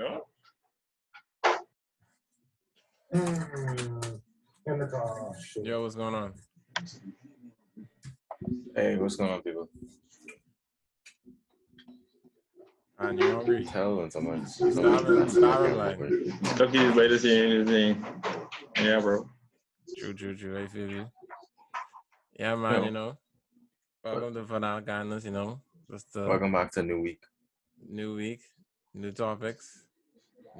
Oh, Mm, in the car. Shit. Yo, what's going on? Hey, what's going on, people? And you hungry? Tell when someone's Starving- starving like. Chucky is better seeing anything. Yeah, bro. True, true, true. I feel you. Yeah, man. Yo. You know, welcome to Fanal Kindness. You know, just a Welcome back to New Week. new week, new topics,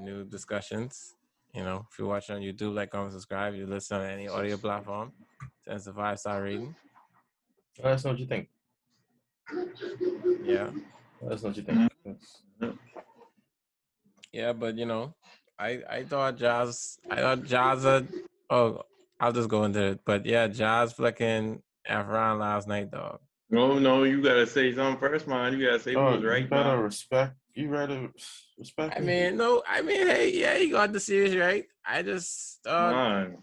new discussions. You know, if you're watching on YouTube, like, comment, subscribe. You listen on any audio platform. Send us a five star rating. Let us know what you think. Yeah, Let us know what you think. yeah. But you know, I I thought Jazz. I thought Jazz. Had, oh, I'll just go into it. But yeah, Jazz flicking Afron last night, dog. No, no, you gotta say something first, man. You gotta say Oh, who's you right, better man. respect. You rather respect. I mean, no, I mean, hey, yeah, you got the series right. I just thought Man.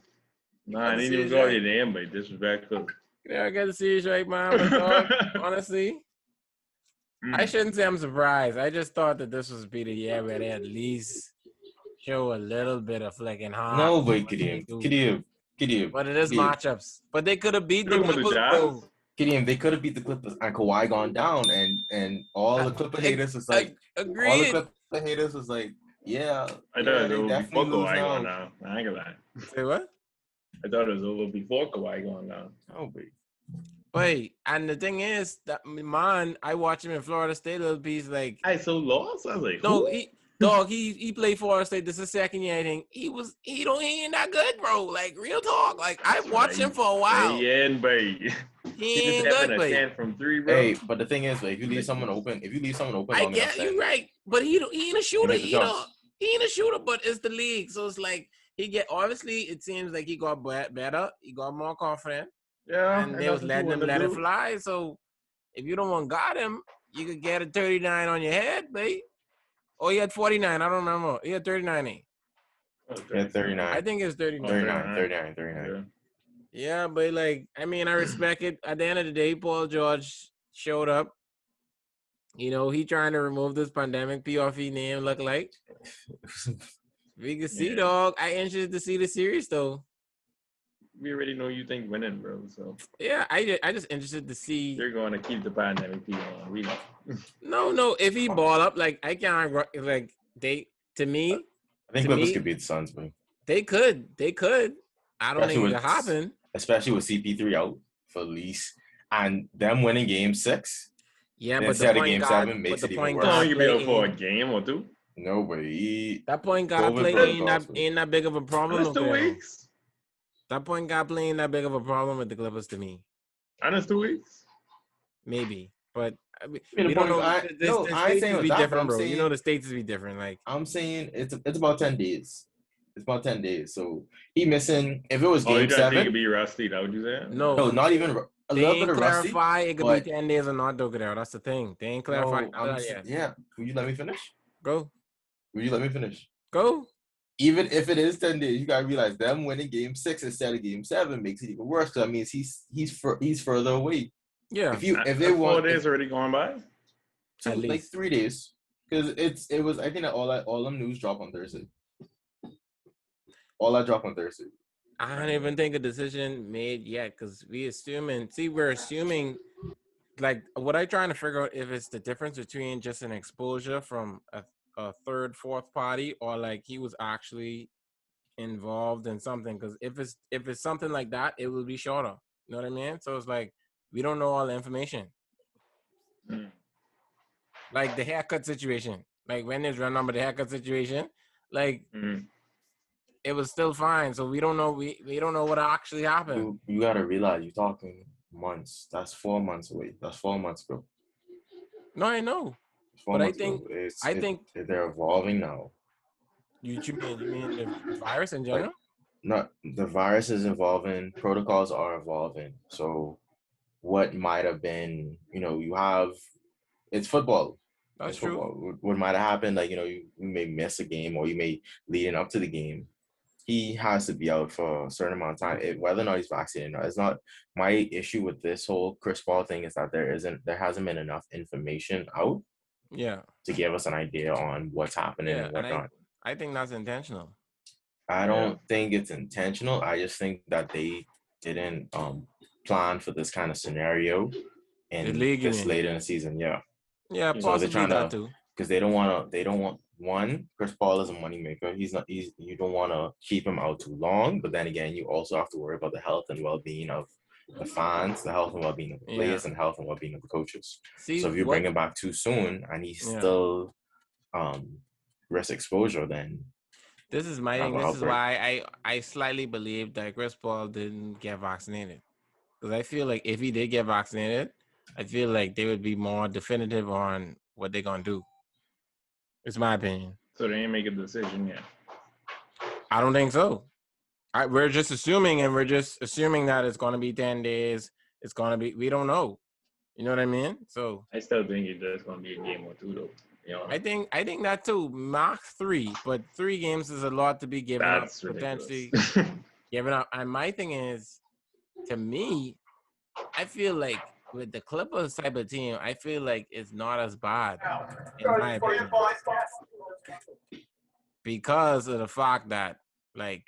Nah, I gotta didn't see even his call right. your name, but disrespectful. yeah, I got the series right, man. But dog, honestly, I Mm. shouldn't say I'm surprised. I just thought that this was be the year where they at least show a little bit of flicking hard. no, but wait, they Gideon. do. Gideon. Gideon. But it is Gideon. matchups. But they could have beat the You talking about Clippers. The Gideon, they could have beat the Clippers and Kawhi gone down, and and all the Clipper haters was like, all the Clipper haters was like, yeah, I yeah, it was over definitely before lose Kawhi going down. I ain't gonna lie. Say what? I thought it was over before Kawhi going down. Oh, wait. Wait, and the thing is that man, I watch him in Florida State. Little piece like I so lost. I was like, No, he dog. He he played Florida State. This is his second year. I think he was. He don't. He ain't that good, bro. Like real talk. Like I watched him for a while. Yeah, and babe. He He ain't good, a but from three, bro. Hey, but the thing is, like, if you leave someone open, if you leave someone open, I long enough, get you right. But he don't- he ain't a shooter. He don't. jumps. He ain't a shooter. But it's the league, so it's like he get. Obviously, it seems like he got better. He got more confident, yeah, and they was letting him let it fly. So if you don't want got him, you could get a thirty nine on your head, babe. Or he had forty nine. I don't remember. He had thirty nine. Eight. yeah, 39. I think it's thirty nine. 39, 39, 39. Yeah. Yeah, but like, I mean, I respect it. At the end of the day, Paul George showed up. You know, he trying to remove this pandemic PRF name look like. We can see, Yeah. dog. I interested to see the series though. We already know you think winning, bro. So Yeah, I I just interested to see. you're going to keep the pandemic people on. We know. No, no, if he ball up, like I can't like they to me I think To Clippers me- could beat the Suns, but they could they could. I don't think Especially it with- happen. especially with CP3 out for at least, and them winning Game Six. Yeah, And but the instead of point game guard, seven makes but the it even point worse. Guard you be able play for a game or two. Nobody. that point guard COVID play ain't that ain't that big of a problem. That's two weeks. That point guard playing that big of a problem with the Clippers to me. And it's two weeks. Maybe, but I mean, I mean, we the don't know. I- the, the, no, the I ain't states saying is be that, different, I'm bro. You know the states is be different. Like I'm saying it's it's about ten days. It's about ten days. So he missing. If it was game Oh, you Game got think it'd be rusty. That would you saying? no, no, not even ru- a they little ain't bit of rusty. clarify. It could but- be ten days or not. Though, there. That's the thing. They ain't No, clarified. I'm that s- yet. yeah. Will you let me finish? Go, Will you let me finish? go. Even if it is ten days, you gotta realize them winning Game Six instead of Game Seven makes it even worse. So that means he's he's fur, he's further away. Yeah, If you if they that's four want days already gone by. two, At like least. three days because it's it was I think that all that all them news drop on Thursday. All that drop on Thursday. I don't even think a decision made yet because we assuming. See, we're assuming. Like, what I trying to figure out if it's the difference between just an exposure from a, a third, fourth party, or like he was actually involved in something. Because if it's if it's something like that, it will be shorter. You know what I mean? So it's like we don't know all the information. Mm. Like the haircut situation. Like when there's run number the haircut situation. Like Mm. it was still fine. So we don't know. We we don't know what actually happened. You, you gotta realize you're talking months. That's four months away. That's four months ago. No, I know. Four But I think- It's- I it- think- they're evolving now. You, you mean you mean the virus in general? Not the virus is evolving. Protocols are evolving. So, what might have been, you know, you have, it's football. That's It's true. football. What- What might have happened, like you know, you, you may miss a game or you may leading up to the game. He has to be out for a certain amount of time. It, whether or not he's vaccinated, or not, it's not my issue with this whole Chris Paul thing. Is that there isn't, there hasn't been enough information out Yeah, to give us an idea on what's happening Yeah, and and I- I think that's intentional. I don't think it's intentional. I just think that they didn't um plan for this kind of scenario in league, you this late in the season. Yeah, Yeah, So they're possibly trying that to- too. because they don't want to. They don't want one. Chris Paul is a moneymaker. He's not. He's you don't want to keep him out too long. But then again, you also have to worry about the health and well being of the fans, the health and well being of the Yeah. players, and health and well being of the coaches. See, so if you what- bring him back too soon and he Yeah. still um risk exposure, then This is my thing. This is outbreak. why I I slightly believe that Chris Paul didn't get vaccinated because I feel like if he did get vaccinated, I feel like they would be more definitive on what they're gonna do. It's my opinion. So they ain't make a decision yet. I don't think so. I, we're just assuming, and we're just assuming that it's gonna be ten days. It's gonna be. We don't know. You know what I mean? So I still think it's just gonna be a game or two though. You know, I think I think that too. Mark three, but three games is a lot to be given that's up potentially. giving up. And my thing is, to me, I feel like with the Clippers type of team, I feel like it's not as bad in my opinion because of the fact that, like,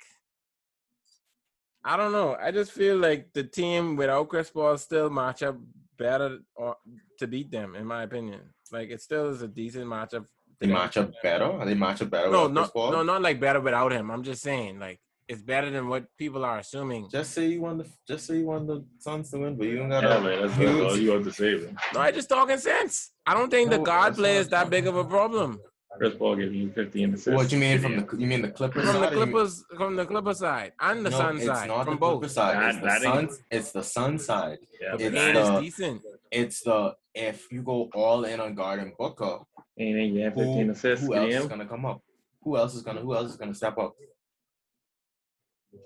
I don't know. I just feel like the team without Chris Paul still match up better or, to beat them, in my opinion. Like, it still is a decent matchup. they match up better. They match up better. No, with not no, not like better without him. I'm just saying, like, it's better than what people are assuming. Just say you want the just say you want the Suns to win, but you don't gotta. yeah, man, that's, that's all you have to say, man. No, I just talking sense. I don't think the guard play is that big of a problem. Chris Paul giving you 15 assists. What you mean from Yeah. the you mean the Clippers From the side? or you Clippers, from the Clipper side and the no, Sun side, not from the both. Clipper side. It's the Suns. It's the Sun side. Yeah, The but It's the- is decent. It's the if you go all in on Garden Booker, ain't ain't have 15 who, assists. who else is Game. gonna come up? Who else is gonna who else is gonna step up?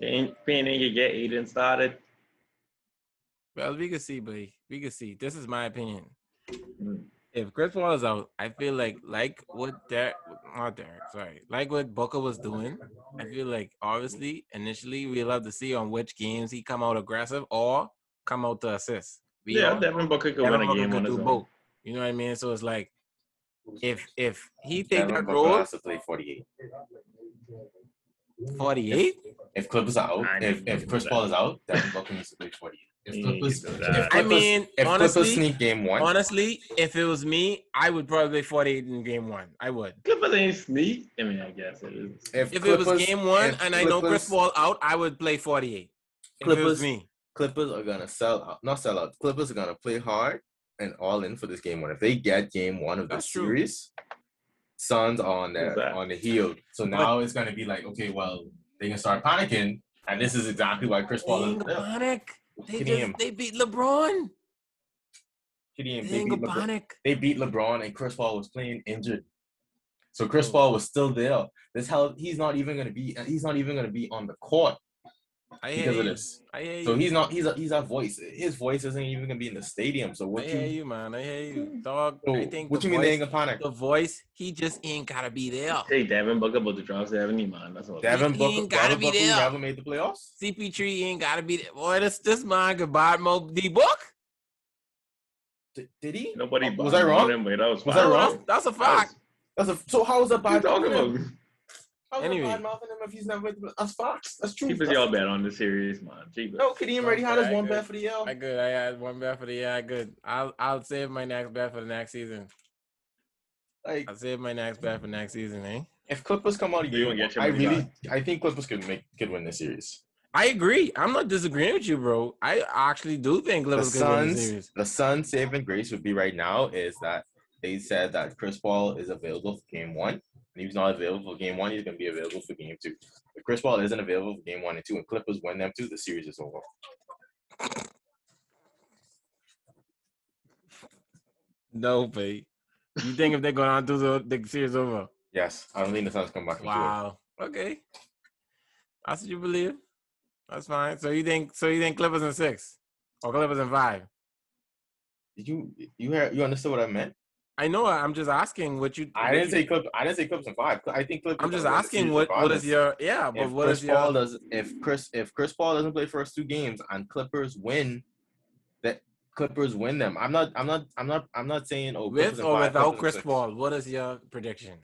Ain't Payne ain't gonna get Ayton started. Well, we can see, buddy. We can see. This is my opinion. Mm. If Chris Paul is out, I feel like like what Derek, not Derek, sorry, like what Booker was doing. I feel like obviously initially we'll have to see on which games he come out aggressive or come out to assist. We Yeah, all- Devin Booker could Devin win a Booker game could on his do own. both. You know what I mean? So it's like if if he take Devin that Booker role, has to play 48. forty eight. If Clippers are out, if, if Chris do Paul that. is out, Devin Booker needs to play 48. If Clippers, needs to do if. I mean, if Clippers honestly, sneak game one, Honestly, if it was me, I would probably 48 in game one. I would. Clippers ain't sneak. I mean, I guess it is. If it was game one if and I know Chris Paul out, I would play 48. If it was Clippers- me. Clippers are gonna sell out, not sell out. Clippers are gonna play hard and all in for this game one. If they get game one of the true. series, Suns are on Who's the on the heel. So now it's gonna be like, okay, well, they can start panicking, and this is exactly why Chris Paul is gonna panic. They just him. they beat LeBron. They They beat, LeBron, they beat LeBron, and Chris Paul was playing injured. So Chris. Paul was still there. This hell, he's not even gonna be. He's not even gonna be on the court I hear because you. of this. I hear you. So he's not. He's a he's a voice. His voice isn't even gonna be in the stadium. So I what hear you? you, man. I hear you, hmm. dog. so I think what the you mean they ain't gonna panic? the voice, he just ain't gotta be there. Hey, Devin Booker about to drop 70, man. That's all. Devin he Booker, ain't gotta Devin be Booker there. never made the playoffs. CP3 ain't gotta be there. Boy, this this man could buy more D book. Did, did he? Nobody. was I wrong? Him, but that was, Was I wrong? That's, that's a fact. That's a, so how is that What you bad talking mouthing about? him? Anyway. that bad mouthing him if he's never made the That's facts. That's true. Keep y'all bet on the series, man. Keep it. No, Kadeem already had his one good. bet for the year. I good. I had one bet for the year. I good. I'll I'll save my next bet for the next season. Like I'll save my next bet for next season, eh? if Clippers come out of You game, gonna get your I really, back. I think Clippers could make could win this series. I agree. I'm not disagreeing with you, bro. I actually do think The Clippers could win the series. the Suns' saving grace would be right now is that they said that Chris Paul is available for game one. And he's not available for game one, he's gonna be available for game two. If Chris Paul isn't available for game one and two, and Clippers win them two, the series is over. No, babe. You think if they're going on to the, the series over? Yes, I don't think the Suns come back. Wow. Okay. That's what you believe. That's fine. So you think so you think Clippers in six or Clippers in five? Did you you hear, you understood what I meant? I know. I'm just asking what you. I what didn't you- say Clip. I didn't say Clippers in five. I think Clippers. I'm just asking what what regardless. is your yeah, but if what Chris is your Paul does if Chris if Chris Paul doesn't play first two games and Clippers win, that Clippers win them. I'm not. I'm not. I'm not. I'm not saying oh With or five, without Chris. Paul, what is your prediction?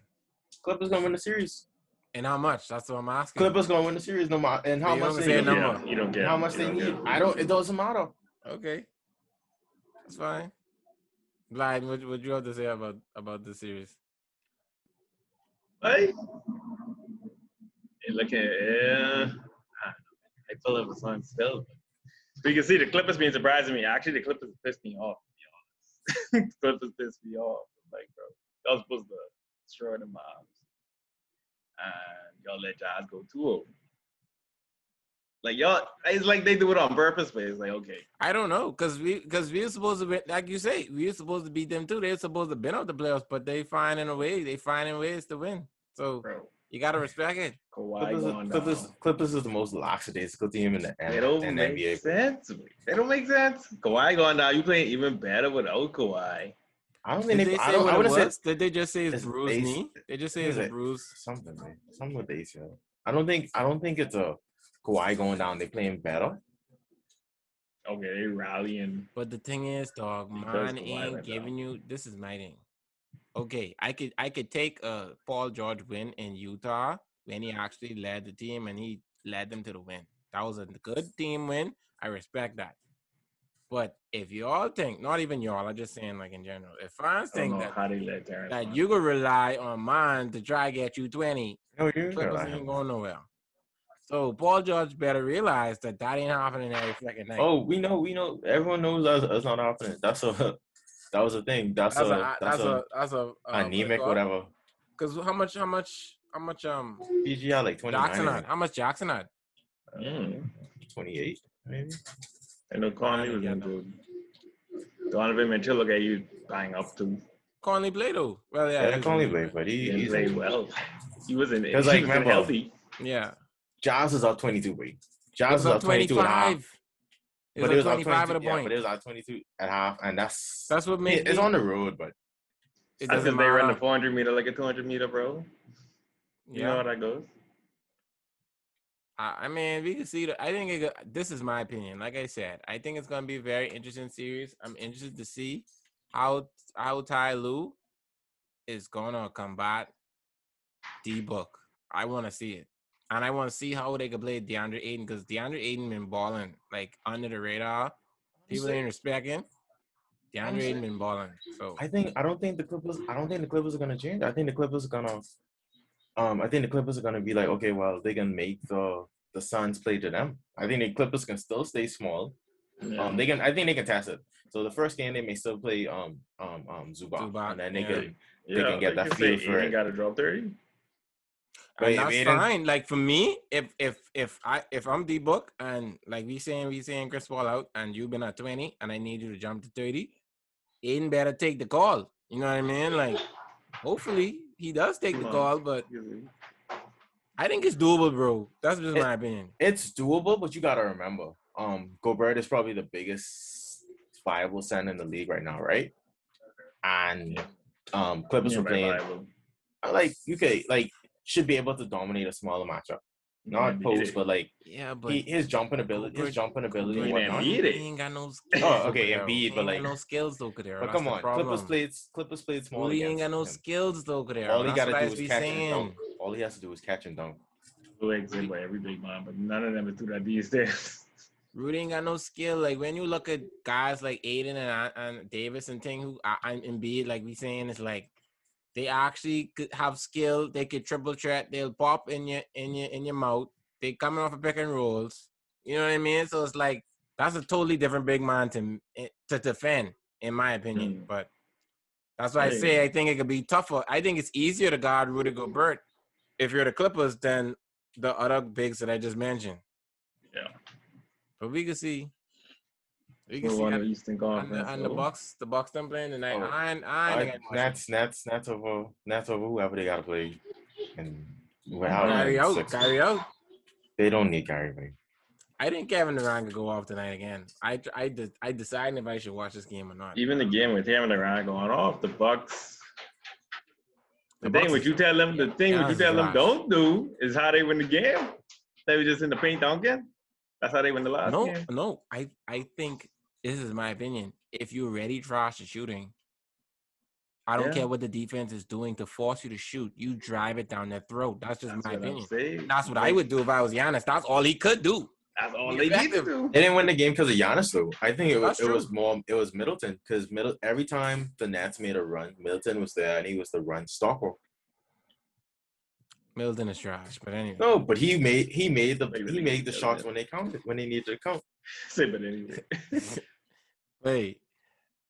Clippers gonna win the series. And how much? That's what I'm asking. Clippers gonna win the series no matter and how You much don't they say a need. number. Yeah, you don't get How much they need. get- I don't. It doesn't matter. Okay, that's fine. Blind, what what you have to say about about the series? Hey. Look at yeah. Eh, I pull up the song still. But you can see the Clippers being surprising me. Actually, the Clippers pissed me off. To be honest, the Clippers pissed me off. Like, bro, y'all supposed to destroy the Mavs, and y'all let Jazz go 2-0. Like y'all, it's like they do it on purpose, but it's like okay, I don't know, cause we cause we were supposed to be like you say, we were supposed to beat them too. They're supposed to been out the playoffs, but they finding a way. They finding ways to win. So bro. you gotta respect it. Kawhi Clippers, going Clippers, down. Clippers is the most lackadaisical team in the NBA. They N- don't in make NBA. sense. to. They don't make sense. Kawhi going down. You playing even better without Kawhi. I don't Did think they they. I say don't. what I it would say was? Did they just say it's it's bruised knee? They just say is it's it? bruised. something. Man. Something with the ACL. I don't think. I don't think it's a Kawhi going down. They playing better. Okay, they rallying. But the thing is, dog, Mann ain't went giving you. This is my thing. Okay, I could I could take a Paul George win in Utah when he actually led the team and he led them to the win. That was a good team win. I respect that. But if y'all think, not even y'all, I'm just saying like in general, if fans I don't think know that how they let Terance. that you could rely on Mann to try get you 20, No, you Clippers ain't going nowhere. So Paul George better realize that that ain't happening every second night. Oh, we know. We know. Everyone knows that's, that's not happening. That's a. That was a thing. That's, that's a. a that's a that's a uh, anemic, whatever. Because how much how much how much um PG had like 29 Jackson had? How much Jackson had? Mm. 28, maybe. I know Conley was in good. Donovan Mitchell look at you bang up to. Conley played though. Well, yeah, Yeah, he was Conley in played, but He he, didn't well. He wasn't. He Because, was like, like, remember- healthy. Yeah, Jazz is up 22, wait. it Jazz was is up up 22 and a half. It was But it was up 25 at 22, a yeah, but it was at 22 at half, and that's That's what it- made it's on the road, but It That's doesn't if they run the 400 meter like a 200 meter, bro. You know Yeah, how that goes. I, I mean, we can see. The, I think it, go- this is my opinion. Like I said, I think it's gonna be a very interesting series. I'm interested to see how how Ty Lue is gonna combat D Book. I want to see it, and I want to see how they could play DeAndre Ayton because DeAndre Ayton been balling like under the radar. People ain't respecting. DeAndre Ayton been balling. So I think I don't think the Clippers. I don't think the Clippers are gonna change. I think the Clippers are gonna. Um, I think the Clippers are gonna be like, okay, well, they can make the the Suns play to them. I think the Clippers can still stay small. Yeah. Um, they can. I think they can test it. So the first game they may still play um um um Zubac, Zubac, and then they yeah. can. yeah, can get they that say feel for Ayton it. Got to drop 30. And that's fine. Like for me, if if if I if I'm D book and like we saying we saying Chris Paul out and you've been at 20 and I need you to jump to 30, Ayton better take the call. You know what I mean? Like hopefully he does take the call, but I think it's doable, bro. That's just It- my opinion. It's doable, but you gotta remember, um, Gobert is probably the biggest viable center in the league right now, right? And um, Clippers Yeah, were playing. Bible. I like you could like should be able to dominate a smaller matchup, not post, but like Yeah, but he, his jumping ability, his jumping ability, and whatnot. Embiid it. He ain't got no skills. Oh, though, okay, Kadero. Embiid, He but ain't like- got no skills though, Kadero. But come on, problem. Clippers played Clippers played small. Really ain't got no him. skills though, Kadero. All he got to do is be catch and saying. dunk. All he has to do is catch and dunk. Who exit by every big man, but none of them is do that these days. Rudy ain't got no skill. Like when you look at guys like Ayton and, and Davis and thing who uh, and Embiid, like we saying, it's like they actually could have skill. They could triple threat. They'll pop in your in your in your mouth. They coming off of pick and rolls. You know what I mean? So it's like that's a totally different big man to to defend, in my opinion. Mm. But that's why I say I think it could be tougher. I think it's easier to guard Rudy Gobert if you're the Clippers than the other bigs that I just mentioned. Yeah. But we can see. We can Who see. won the And, Eastern and, Conference? the, and the? Bucks, the Bucks them playing tonight. Oh, I ain't, I ain't I, gonna watch. Nets, Nets, Nets over, Nets over whoever they gotta play, and without Kyrie out, six. Kyrie out. they don't need Kyrie. Man. I think Kevin Durant could go off tonight again. I I de- I decided if I should watch this game or not. Even the game with him and Durant going off, the Bucks. The, The thing Bucks what is- you tell them, the thing what you tell them don't do is how they win the game. They were just in the paint dunking. That's how they win the last No, game. no. I I think this is my opinion. if you already trash the shooting, I don't Yeah. care what the defense is doing to force you to shoot. You drive it down their throat. That's just That's my opinion. That's what I would do if I was Giannis. That's all he could do. That's all they need to do. They didn't win the game because of Giannis though. I think it was it was more it was Middleton because Middle every time the Nets made a run, Middleton was there and he was the run stopper. Middleton is trash, but anyway. No, but he made he made the Like he made the shots when they counted when they needed to count. Say, but anyway, Wait,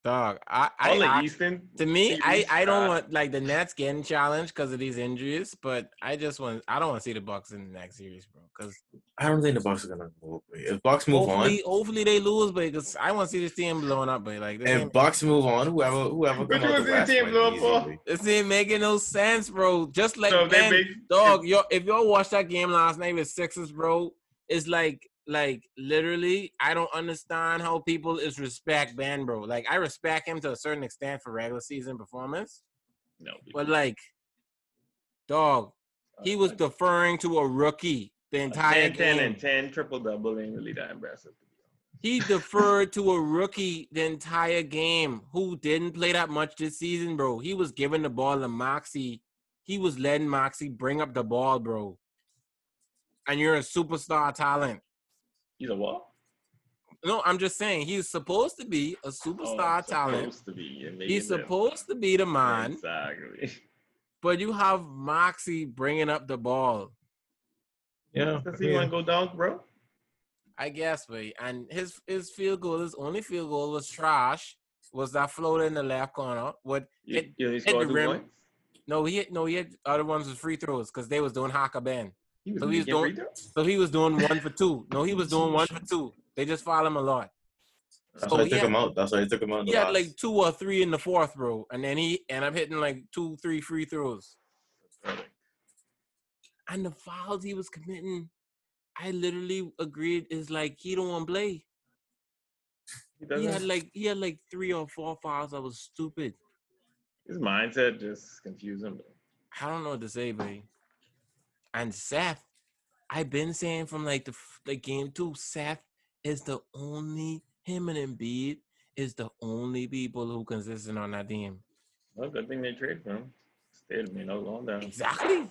dog. I, I, I Easton. to me, I, I don't uh, want like the Nets getting challenged because of these injuries, but I just want I don't want to see the Bucks in the next series, bro. Because I don't think the Bucks are gonna move. If Bucks move on, hopefully, hopefully they lose, but because I want to see this team blowing up, but like if Bucks move on, whoever whoever What come you want the to see the team win blow up for? easily. this ain't making no sense, bro. Just like So if Ben, make- dog, yo, if y'all watched that game last night with Sixers, bro, it's like like literally, I don't understand how people is respect Ben, bro. Like I respect him to a certain extent for regular season performance, No, but like, dog, uh, he was deferring to a rookie the entire 10, 10 game. and 10 triple double ain't really that impressive. He deferred to a rookie the entire game who didn't play that much this season, bro. He was giving the ball to Maxey. He was letting Maxey bring up the ball, bro. And you're a superstar talent. He's a what? No, I'm just saying he's supposed to be a Oh, superstar talent. supposed To be. You're He's them- supposed to be the man, Exactly. but you have Maxey bringing up the ball. Yeah, Does he want to go dunk, bro? I guess, but and his his field goal, his only field goal was trash. Was that floater in the left corner? What You, Hit- you only hit the rim. points? No, he had, no, he had other ones was free throws because they was doing hack-a-Ben. He was So he's making doing- throws? So he was doing one for two. No, he was doing one for two. They just foul him a lot. That's So why I he took had- him out. That's why I took him out. in He had last. like two or three in the fourth, bro, and then he and I'm hitting like two, three free throws. And the fouls he was committing, I literally agreed is like he don't want to play. He He had like he had like three or four fouls that was stupid. his mindset just confused him. I don't know what to say, babe. And Seth, I've been saying from like the like game two, Seth is the only him and Embiid is the only people who consistent on that team. Well, good thing they traded for him. Stayed with me no down. Exactly.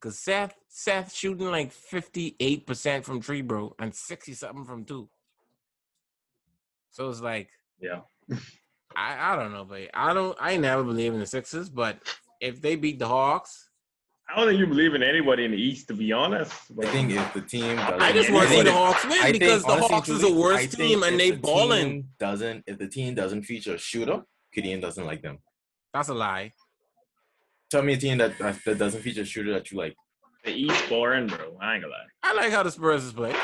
Cause Seth Seth shooting like fifty eight percent from three, bro, and sixty something from two. So it's like Yeah. I I don't know, but I don't I never believe in the Sixers, but if they beat the Hawks, I don't think you believe in anybody in the East, to be honest. I But think if the team doesn't, I just want to see the Hawks win I think, because the honestly, Hawks is a truly, I worse team and if they the balling. Doesn't if the team doesn't feature a shooter, Gideon doesn't like them. That's a lie. Tell me a team that that, that doesn't feature a shooter that you like. the East boring, bro. I ain't gonna lie. I like how the Spurs is playing.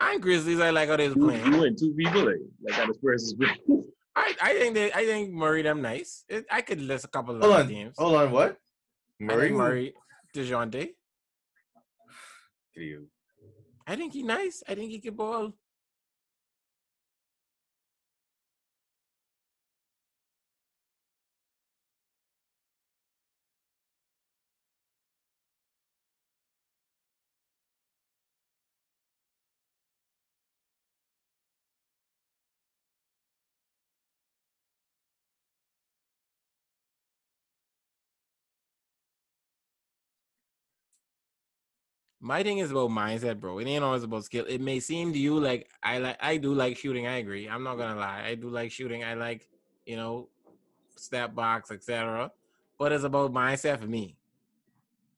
I ain't Grizzlies. I like how they was You, playing. you and two people like, like how the Spurs is playing. I, I think they I think Murray them nice. It, I could list a couple of Hold on, teams. hold on. What? Murray, Murray, Dejounte. You. I think he nice. I think he can ball. My thing is about mindset, bro. It ain't always about skill. It may seem to you like I like I do like shooting. I agree. I'm not gonna lie. I do like shooting. I like you know step box, etc. But it's about mindset for me.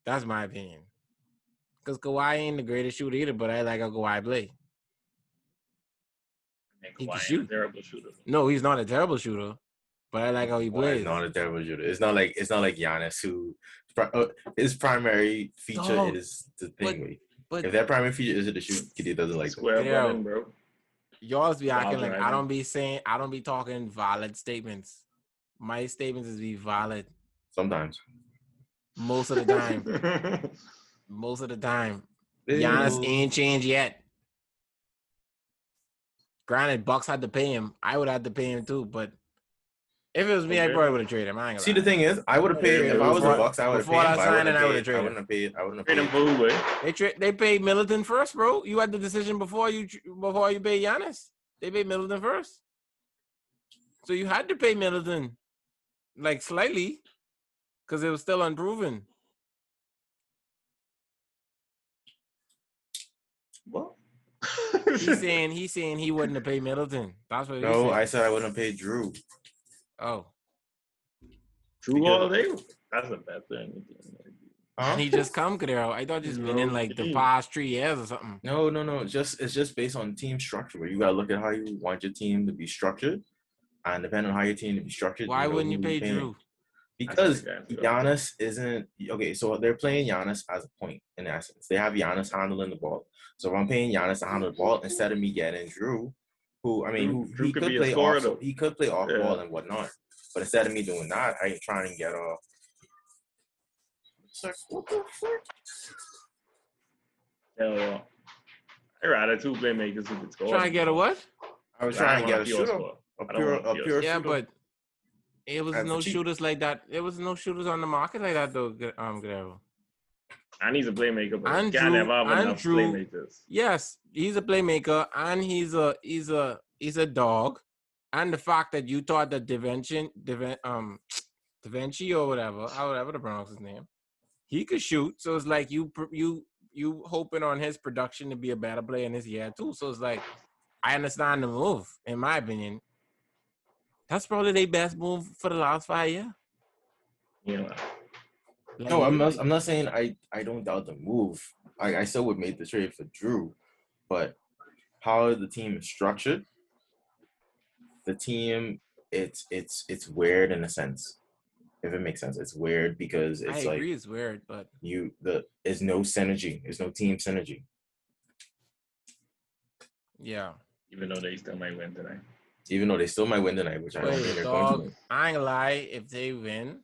That's my opinion. Because Kawhi ain't the greatest shooter either, but I like how Kawhi play. He can Kawhi a shoot. terrible shooter. No, he's not a terrible shooter, but I like how he Why plays. not a terrible shooter? It's not like it's not like Giannis who Uh, his primary feature Dog, is the but- thing. wait. But if that primary feature is to shoot, Gideon doesn't like them. Square Yeah. button, bro. Y'all be acting Wild like I don't be saying I don't be talking valid statements. My statements is be valid Sometimes. most of the time. most of the time. Giannis ain't changed yet. Granted, Bucks had to pay him. I would have to pay him too, but if it was me, oh, I probably would have traded him. I ain't gonna See, the thing is, I would have paid Yeah, if I was the Bucks. I would have paid. before him, that but I wouldn't signing, I have would've paid. I wouldn't have paid. I wouldn't Trade him have paid. food, boy. They tra- they paid Middleton first, bro. You had the decision before you before you paid Giannis. They paid Middleton first. So you had to pay Middleton like slightly because it was still unproven. What? He's saying he's saying he wouldn't have paid Middleton. That's what he No, said. I said I wouldn't pay Jrue. Oh, Jrue Holiday. That's a bad thing. Huh? and he just come Cadero. I thought he's been in like the past three years or something. No, no, no. Just it's just based on team structure. Where you gotta look at how you want your team to be structured, and depending on how your team to be structured. Why know wouldn't you who pay. Jrue? Because That's. Giannis isn't okay. So they're playing Giannis as a point in essence. They have Giannis handling the ball. So if I'm paying Giannis to handle the ball instead of me getting Jrue, who I mean, Jrue- who Jrue he could could be play scorer, off. though. He could play off Yeah. ball and whatnot. But instead of me doing that, I ain't trying to get off. It's like, what the fuck? Hell yeah. I'd rather two playmakers who could score. Trying to get a what? I was I trying to get a shooter, score. a I don't pure, a Pure. pure Yeah, shooter. but it was That's no cheap- shooters like that. There was no shooters on the market like that though. Gu- Um, Guerrero. And he's a playmaker, but And he can't have enough playmakers. Yes, he's a playmaker, and he's a he's a he's a dog. And the fact that you thought that Devention, Deven, um, Devenci or whatever, however to pronounce his name, he could shoot. So it's like you you you hoping on his production to be a better player in this year too. So it's like I understand the move, in my opinion. That's probably their best move for the last five years. Like, No, I'm not. I'm not saying I. I don't doubt the move. I. I still would make the trade for Jrue, but how the team is structured, the team, it's it's it's weird in a sense. If it makes sense, it's weird because it's I it's agree, like it's weird, but you the there's no synergy. There's no team synergy. yeah. even though they still might win tonight. Even though they still might win tonight, which I don't think they're going to. dog, win. I ain't gonna lie. If they win,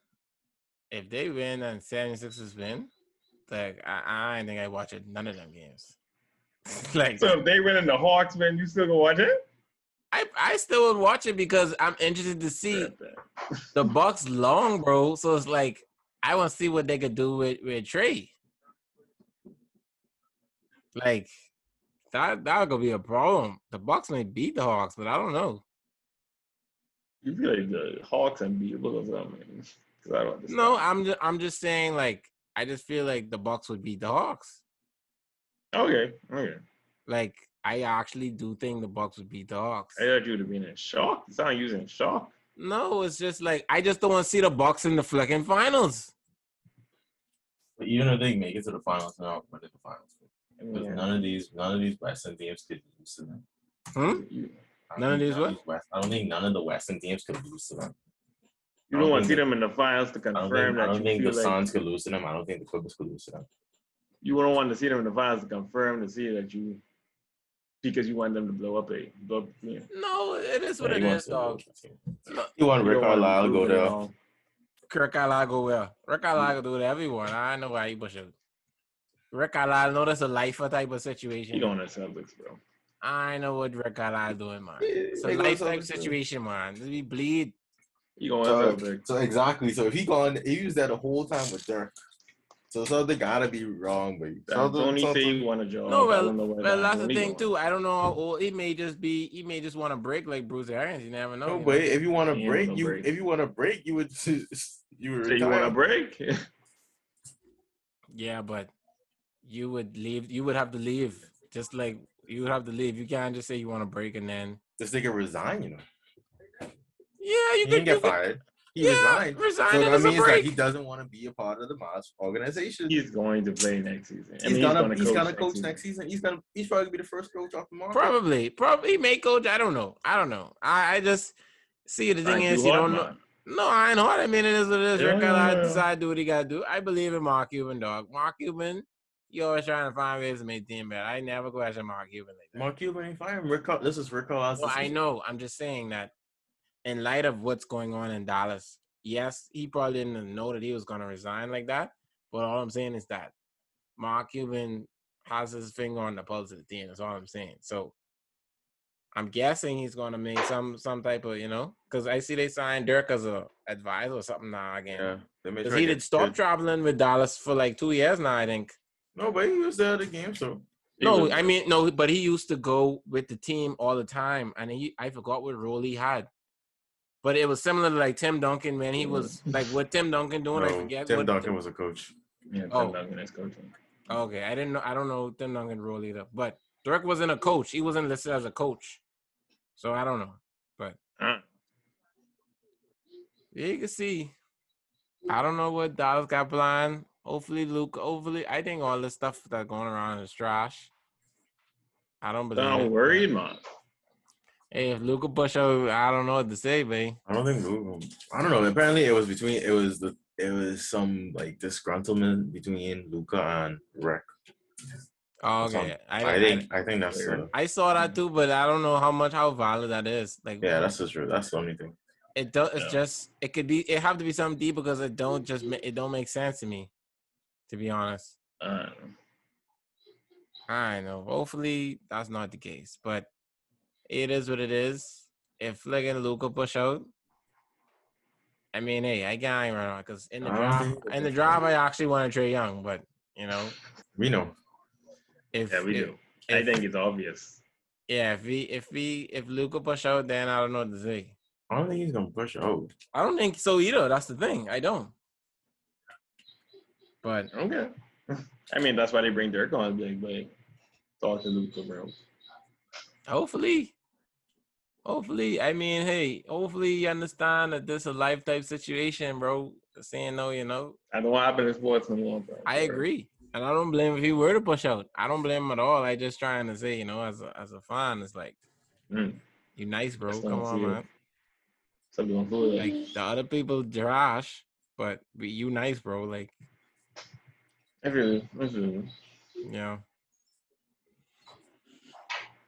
if they win and 76ers win, like I, I think I watch it none of them games. like So if they win in the Hawks, man, you still gonna watch it? I, I still would watch it because I'm interested to see the Bucks long, bro. So it's like I want to see what they could do with with Trae. Like that that could be a problem. The Bucks may beat the Hawks, but I don't know. You feel like the Hawks unbeatable or something? 'Cause I don't understand. No, I'm just I'm just saying like I just feel like the Bucks would beat the Hawks. Okay, okay. Like I actually do think the Bucks would beat the Hawks. I thought you would have been in shock. You sound using shock. No, it's just like I just don't want to see the Bucks in the fucking finals. But even if they make it to the finals, they're not going to the finals. I Because mean, none of these, none of these Western teams could lose to them. Hmm? you, I don't None of these what? West, I don't think none of the Western teams could lose to them. You don't don't want to see them in the finals to I don't confirm think, I don't think feel the like Suns could lose to them. I don't think the Clippers could lose to them. you don't want to see them in the finals to confirm to see that you because you want them to blow up a blow up the team. No, it is what Yeah, it he is, wants to dog. lose the team. Look, You want You Rick Carlisle go prove it there? wrong. Kirk Carlisle go well. Rick Carlisle hmm. can do whatever he want. I know why he push it. Rick Carlisle know that's a lifer type of situation. He going to Celtics, bro. I know what Rick Carlisle doing, man. It's a They life type situation, man. We bleed. He going to So, Celtics. so exactly. So if he gone, he was there the whole time with Dirk. So something gotta be wrong, but something, Tony say something, he want a job. No, well, don't know where well, that's the thing too. I don't know how old he may just be. He may just want to break like Bruce Arians. You never know. no, but know? if you want to break, you break. if you want to break, you would you would So you want to break? Yeah, but you would leave. You would have to leave. Just like you would have to leave. You can't just say you want to break and then. This nigga resign, you know. Yeah, you He could get you could- fired. He yeah, resigned. resign So that it's a means that he doesn't want to be a part of the Mavs organization. He's, he's going to play next season. I mean, gonna, he's gonna coach coach next season. He's gonna he's probably gonna be the first coach off the market. Probably, probably he may coach. I don't know. I don't know. I, I just see the thing Ain't is too you don't know. man. No, I ain't hard. I mean, it is what it is. Yeah, Rick yeah, Carlisle yeah. decide to do what he got to do. I believe in Mark Cuban, dog. Mark Cuban, you always trying to find ways to make team better. I never question Mark Cuban like that. Mark Cuban ain't fired. Rick, this is Rick Carlisle's Well, I know. I'm just saying that in light of what's going on in Dallas, yes, he probably didn't know that he was going to resign like that. But all I'm saying is that Mark Cuban has his finger on the pulse of the team. That's all I'm saying. So I'm guessing he's going to make some some type of you know because I see they signed Dirk as a advisor or something now again. Yeah, Because try he did stop traveling with Dallas for like two years now, I think. No, but he was there at the game, so No, I mean no, but he used to go with the team all the time, and he I forgot what role he had. But it was similar to like Tim Duncan man. he was like what Tim Duncan doing. I No, forget. Tim what Duncan was a coach. yeah, Tim oh. Duncan is coaching. Okay, I didn't know. I don't know Tim Duncan role either. But Dirk wasn't a coach. He wasn't listed as a coach, so I don't know. Uh, Yeah, you can see. I don't know what Dallas got blind. Hopefully, Luke. Hopefully, I think all this stuff that's going around is trash. I don't believe. don't worry, man. Hey, if Luka push out, I don't know what to say, man. I don't think Luka. I don't know. Apparently, it was between. It was the. It was some like disgruntlement between Luka and Rec. Oh, okay, I, I I, think. I think that's. Uh, I saw that too, but I don't know how much how valid that is. Like, yeah, that's the truth. That's the only thing. it. don't. it's Yeah. just it could be. It have to be something deep because it don't just it don't make sense to me, to be honest. Uh, I know. Hopefully that's not the case, but it is what it is. If Flick and Luka push out, I mean, hey, I can't run on because in the ah. I draft, in the draft, I actually want to Trae Young, but you know, We know. if yeah, we if, do. I think it's obvious. yeah, if he if he if Luka push out, then I don't know what to say. I don't think he's gonna push out. I don't think so either. That's the thing. I don't. But Okay. I mean, that's why they bring Dirk on. Like, like talk to Luka, bro. hopefully, hopefully, I mean, hey, hopefully you understand that this is a life type situation, bro. Saying no, you know. I don't happen in sports no more, bro. I agree. And I don't blame if he were to push out. I don't blame him at all. I just trying to say, you know, as a as a fan, it's like Mm. you nice, bro. That's Come on, man. Something going forward. Like the other people trash, but we- you nice, bro. Like, I feel you. I feel you. you know.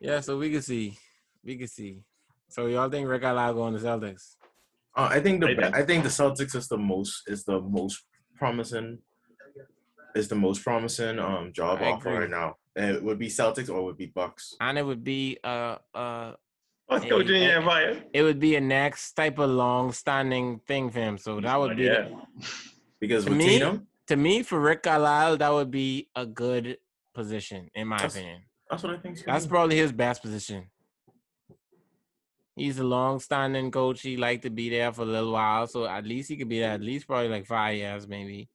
Yeah, so we can see. We can see. So y'all think Rick Carlisle going the Celtics? Uh, I think the I think- I think the Celtics is the most is the most promising is the most promising um job I offer agree. right now. It would be Celtics or it would be Bucks. And it would be uh uh Let's Hey, go, Junior hey, Empire. it would be a next type of long standing thing for him. So that would be yeah. Because To with me, Tatum, to me for Rick Carlisle, that would be a good position, in my That's- opinion. that's what I think. That's probably his best position. He's a long-standing coach. He liked to be there for a little while, so at least he could be there at least probably like five years, maybe.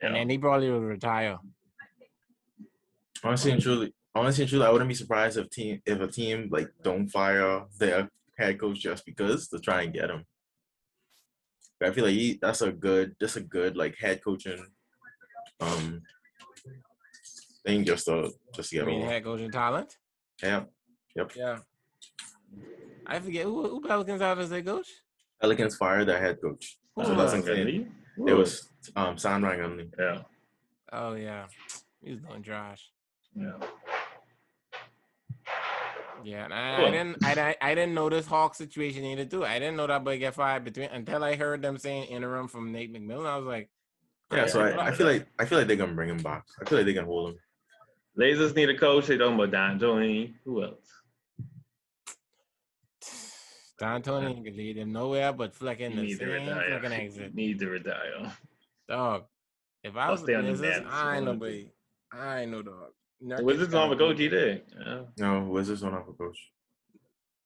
And Yeah. then he probably will retire. honestly and truly, honestly and truly, I wouldn't be surprised if team if a team like don't fire their head coach just because to try and get him. But I feel like he, that's a good that's a good like head coaching um thing just to just to get mean, over. head coaching talent. Yeah. Yep. Yeah. I forget who, who Pelicans have as their coach. Pelicans fired their head coach. Who So was that's that? what I'm saying. Really? It was um Sam Ranganli. Yeah. Oh yeah, he's doing trash. Yeah. Yeah, and I, I didn't, I, I, I didn't know this Hawk situation either too. I didn't know that boy get fired between until I heard them saying interim from Nate McMillan. I was like, Yeah, so I, I feel like I feel like they're gonna bring him back. I feel like they can hold him. Blazers need a coach. They talking about Don Johnny. Who else? Don Tony ain't gonna lead him nowhere but fucking the same retire. flicking exit. Need to retire. Dog. If I I'll was stay the Wizards, I ain't no honestly. I ain't no dog. The Wizards gotta don't have a go. coach either. Yeah. No, Wizards don't have a coach.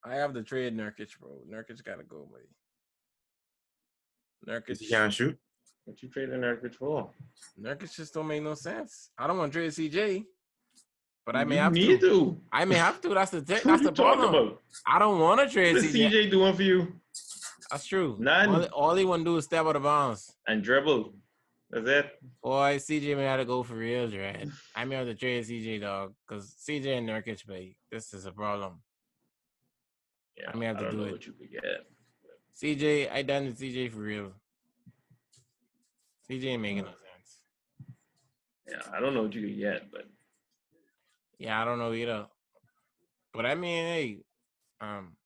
I have the trade Nurkic, bro. Nurkic gotta go, boy. Nurkic, He can't shoot. What you trading Nurkic for? Nurkic just don't make no sense. I don't want to trade CJ, but I may you have need to. to. I may have to. That's the thing. That's the problem. I don't want to trade What CJ. Doing for you? That's true. None. All, all he want to do is step out of bounds. And dribble. That's it. Boy, CJ may have to go for real, Dread. I may have to trade CJ, dog, because CJ and Nurkic, babe, this is a problem. Yeah, I may have to don't do know it. what you could get. CJ, I done the CJ for real. CJ ain't making no sense. Yeah, I don't know what you could get, but Yeah, I don't know either. But I mean, hey, um,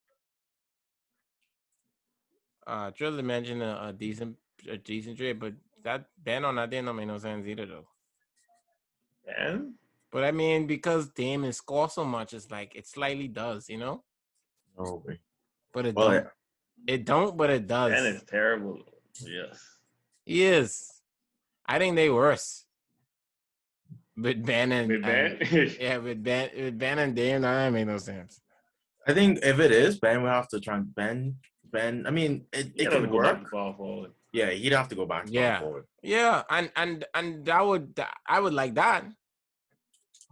uh, Triller mentioned a, a decent, a decent trade, but that ban on that didn't make no sense either, though. man, But I mean, because Damon score so much, it's like it slightly does, you know. No. But it Well, don't. It don't, but it does. And it's terrible. Yes. He is. I think they worse. With Ben and, With and- Ben? yeah, with Ben, with Ben and Dame, that doesn't make no sense. I think if it is, Ben will have to try and Ben. Ben, I mean, it, You it can work. fall forward. Yeah, he'd have to go back. to power Yeah. forward. Yeah, and and and that would I would like that.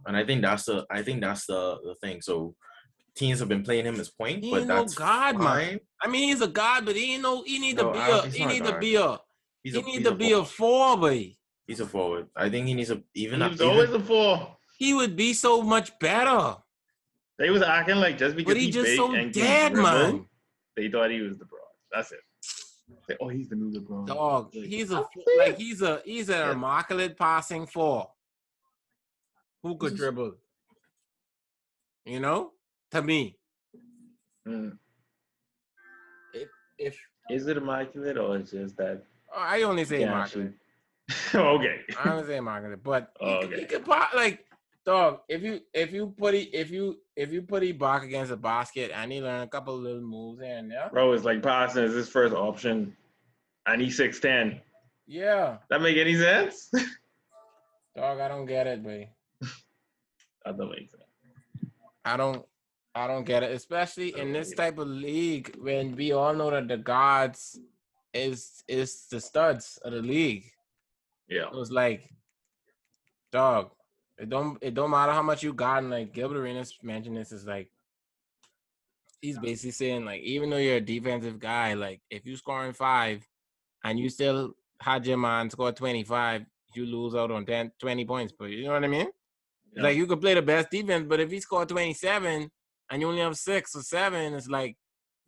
and I think that's the I think that's the the thing. So teams have been playing him as point, He but ain't no that's god, man. I mean, he's a god, but he ain't no. He need to be Al, a. He not a need to be a. He's He a, need to a be a forward. four, boy. He's a forward. I think he needs a even. He a- was even- always a four. He would be so much better. They was acting like just because But he he just big so and dead, dribble, man. They thought he was the LeBron. That's it. Say, oh, he's the new LeBron. Dog, he's a like he's a he's an Yeah. immaculate passing four. Who could This is- dribble? You know, to me, Mm. if if Is it immaculate or is just that? I only say Yeah, immaculate. okay. I don't say immaculate, but he, Oh, could- he could pop like dog. If you if you put it if you if you put it back against a basket and he learn a couple little moves here and there, Bro, it's like passing is his first option, and he's six ten. yeah, That make any sense? dog. I don't get it, boy. that don't make sense. I don't I don't get it, especially in this type of league when we all know that the gods is is the studs of the league. Yeah. It was like, dog, it don't it don't matter how much you got. And like Gilbert Arenas mentioned this is like, he's basically saying like, even though you're a defensive guy, like if you scoring five, and you still had your man score twenty five, you lose out on 10, 20 points. But you know what I mean? Yeah. Like you could play the best defense, but if he scored twenty seven and you only have six or seven, it's like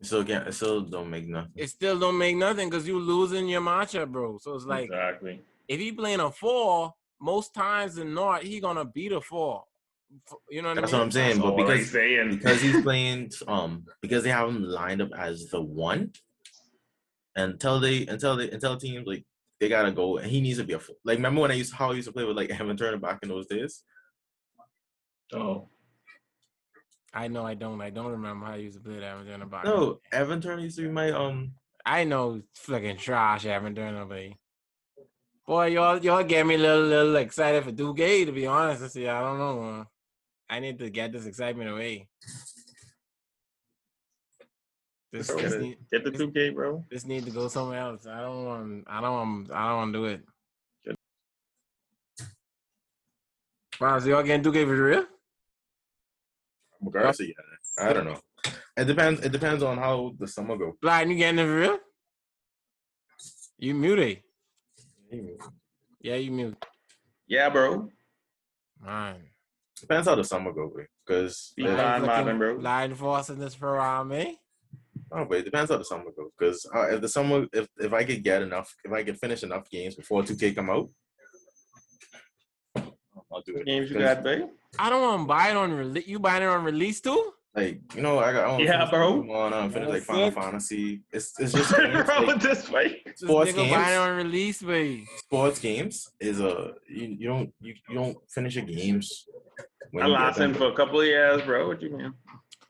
It still can't. It still don't make nothing. it still don't make nothing because you losing your matchup, bro. So it's like exactly. If he playing a four, most times in North, he gonna beat a four. You know what That's I what mean? I'm saying. That's But all I because saying. because he's playing um because they have him lined up as the one until they until they until teams like they gotta go and he needs to be a full. Like remember when I used how I used to play with like Evan Turner back in those days? oh, I know I don't. I don't remember how I used to play that in the box. No, Evan Turner used to be my um I know fucking trash haven't done nobody. Boy, y'all y'all get me a little little excited for Duke to be honest. I see, I don't know. I need to get this excitement away. This, this, get, need, get the two K, bro. this need to go somewhere else. I don't want. I don't want. I don't want to do it. Wow, so y'all getting Duke for real? Regardless, yeah, I don't know. It depends. It depends on how the summer go. Blind, you getting it for real? You muted. Yeah, you mute. Yeah, bro. Man. Depends how the summer go, because Be Blind fine, looking- Marvin, bro. Blind forcing this program, eh? oh, but it depends how the summer goes. Because uh, if the summer, if if I could get enough, if I could finish enough games before two K come out, I'll do it. Games you got, babe? I don't want to buy it on release. You buying it on release too? Like you know, I got I Yeah, finish bro. Pokemon, I wanna finish like Final. Fantasy. It's it's just games, bro, like, this way. Sports nigga games? buying it on release, babe. sports games is a you, you don't you, you don't finish your games. I you get lost him them. for a couple of years, bro. What you mean?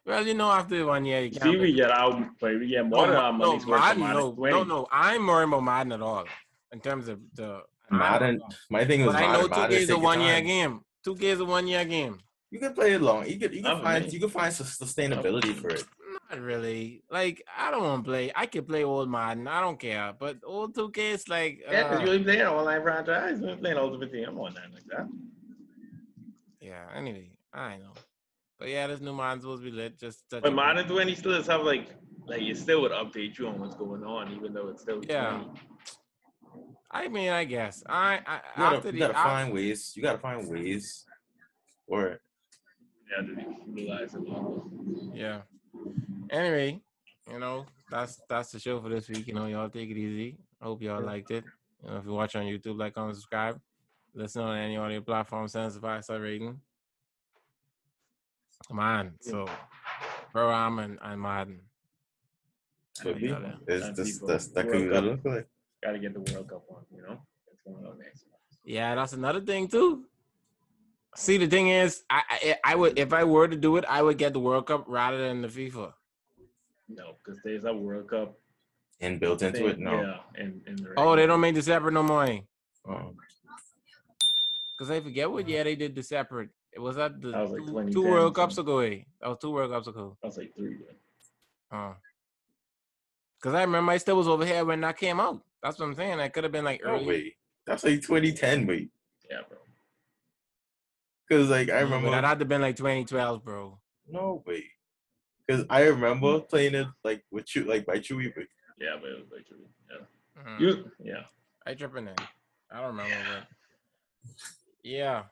Well, you know, after one year, you can't. See, we get out, but we get more oh, than our no, money's worth. Madden, no, minus no, no. I'm worried about Madden at all in terms of the Madden. My thing was But I know two Madden K is a one year game. Two K is a one year game. You can play it long. You can you can for find me. you can find sus- sustainability for it. Not really. Like I don't want to play. I can play old Madden. I don't care. But old two K is like. Yeah, because uh, you ain't playing online franchise. You ain't playing Ultimate Team. I'm on that like that. yeah. Anyway, I know. But yeah, this new Madden's supposed to be lit. Just touch But it. Madden 20 still does have like, like it still would update you on what's going on, even though it's still Yeah. 20. I mean, I guess. I, I You gotta, after you the gotta af- find ways. You gotta find ways. Or Yeah, to utilize it longer. Yeah. Anyway, you know, that's that's the show for this week. You know, y'all take it easy. I hope y'all liked it. You know, if you watch on YouTube, like, comment, subscribe. Listen on any audio platform, send us a five star rating. Come on. So, bro, I'm and, and Madden. could be. Yeah, yeah. Is this people that's that could look like. Got to get the World Cup on, you know? It's going on next month. Yeah, that's another thing too. See, the thing is, I, I I would if I were to do it, I would get the World Cup rather than the FIFA. No, because there's a World Cup. And built into thing, it, no. Yeah, in, in the Oh, they don't make the separate no more. eh? Um, Cause I forget what year they did the separate. It was that the That was like two, two World Cups something. ago. eh? That was two World Cups ago. I was like three. Yeah. Uh, Cause I remember I still was over here when that came out. That's what I'm saying. I could have been like Oh early. wait, that's like 2010. Wait, Yeah, bro. Because like I remember. that had to been like 2012, bro. No way. Because I remember playing it like with Chew, like by Chewy. But Yeah, but it was like three. Yeah. Mhm. You, yeah. I tripping then. I don't remember, but yeah.